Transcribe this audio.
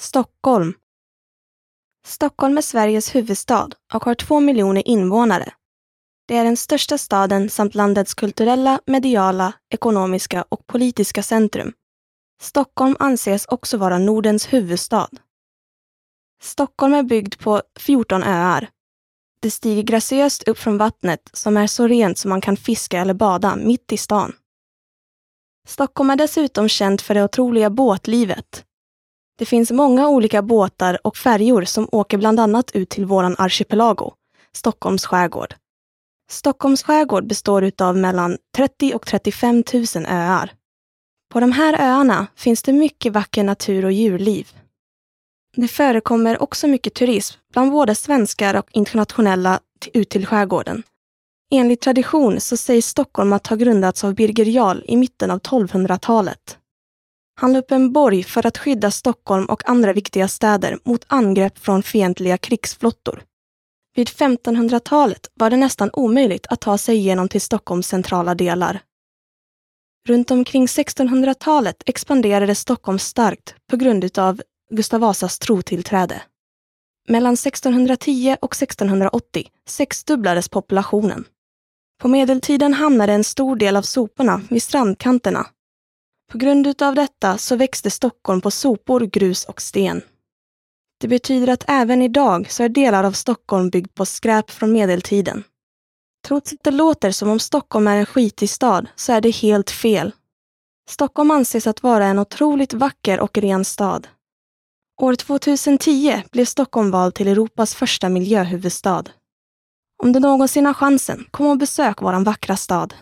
Stockholm. Stockholm är Sveriges huvudstad och har två miljoner invånare. Det är den största staden samt landets kulturella, mediala, ekonomiska och politiska centrum. Stockholm anses också vara Nordens huvudstad. Stockholm är byggd på 14 öar. Det stiger graciöst upp från vattnet som är så rent som man kan fiska eller bada mitt i stan. Stockholm är dessutom känt för det otroliga båtlivet. Det finns många olika båtar och färjor som åker bland annat ut till våran archipelago, Stockholms skärgård. Stockholms skärgård består av mellan 30 och 35 000 öar. På de här öarna finns det mycket vacker natur och djurliv. Det förekommer också mycket turism bland både svenskar och internationella ut till skärgården. Enligt tradition så sägs Stockholm att ha grundats av Birger Jarl i mitten av 1200-talet. Han la upp en borg för att skydda Stockholm och andra viktiga städer mot angrepp från fientliga krigsflottor. Vid 1500-talet var det nästan omöjligt att ta sig igenom till Stockholms centrala delar. Runt omkring 1600-talet expanderade Stockholm starkt på grund av Gustav Vasas trotillträde. Mellan 1610 och 1680 sexdubblades populationen. På medeltiden hamnade en stor del av soporna vid strandkanterna. På grund av detta så växte Stockholm på sopor, grus och sten. Det betyder att även idag så är delar av Stockholm byggd på skräp från medeltiden. Trots att det låter som om Stockholm är en skitig stad så är det helt fel. Stockholm anses att vara en otroligt vacker och ren stad. År 2010 blev Stockholm vald till Europas första miljöhuvudstad. Om du någonsin har chansen, kom och besök vår vackra stad.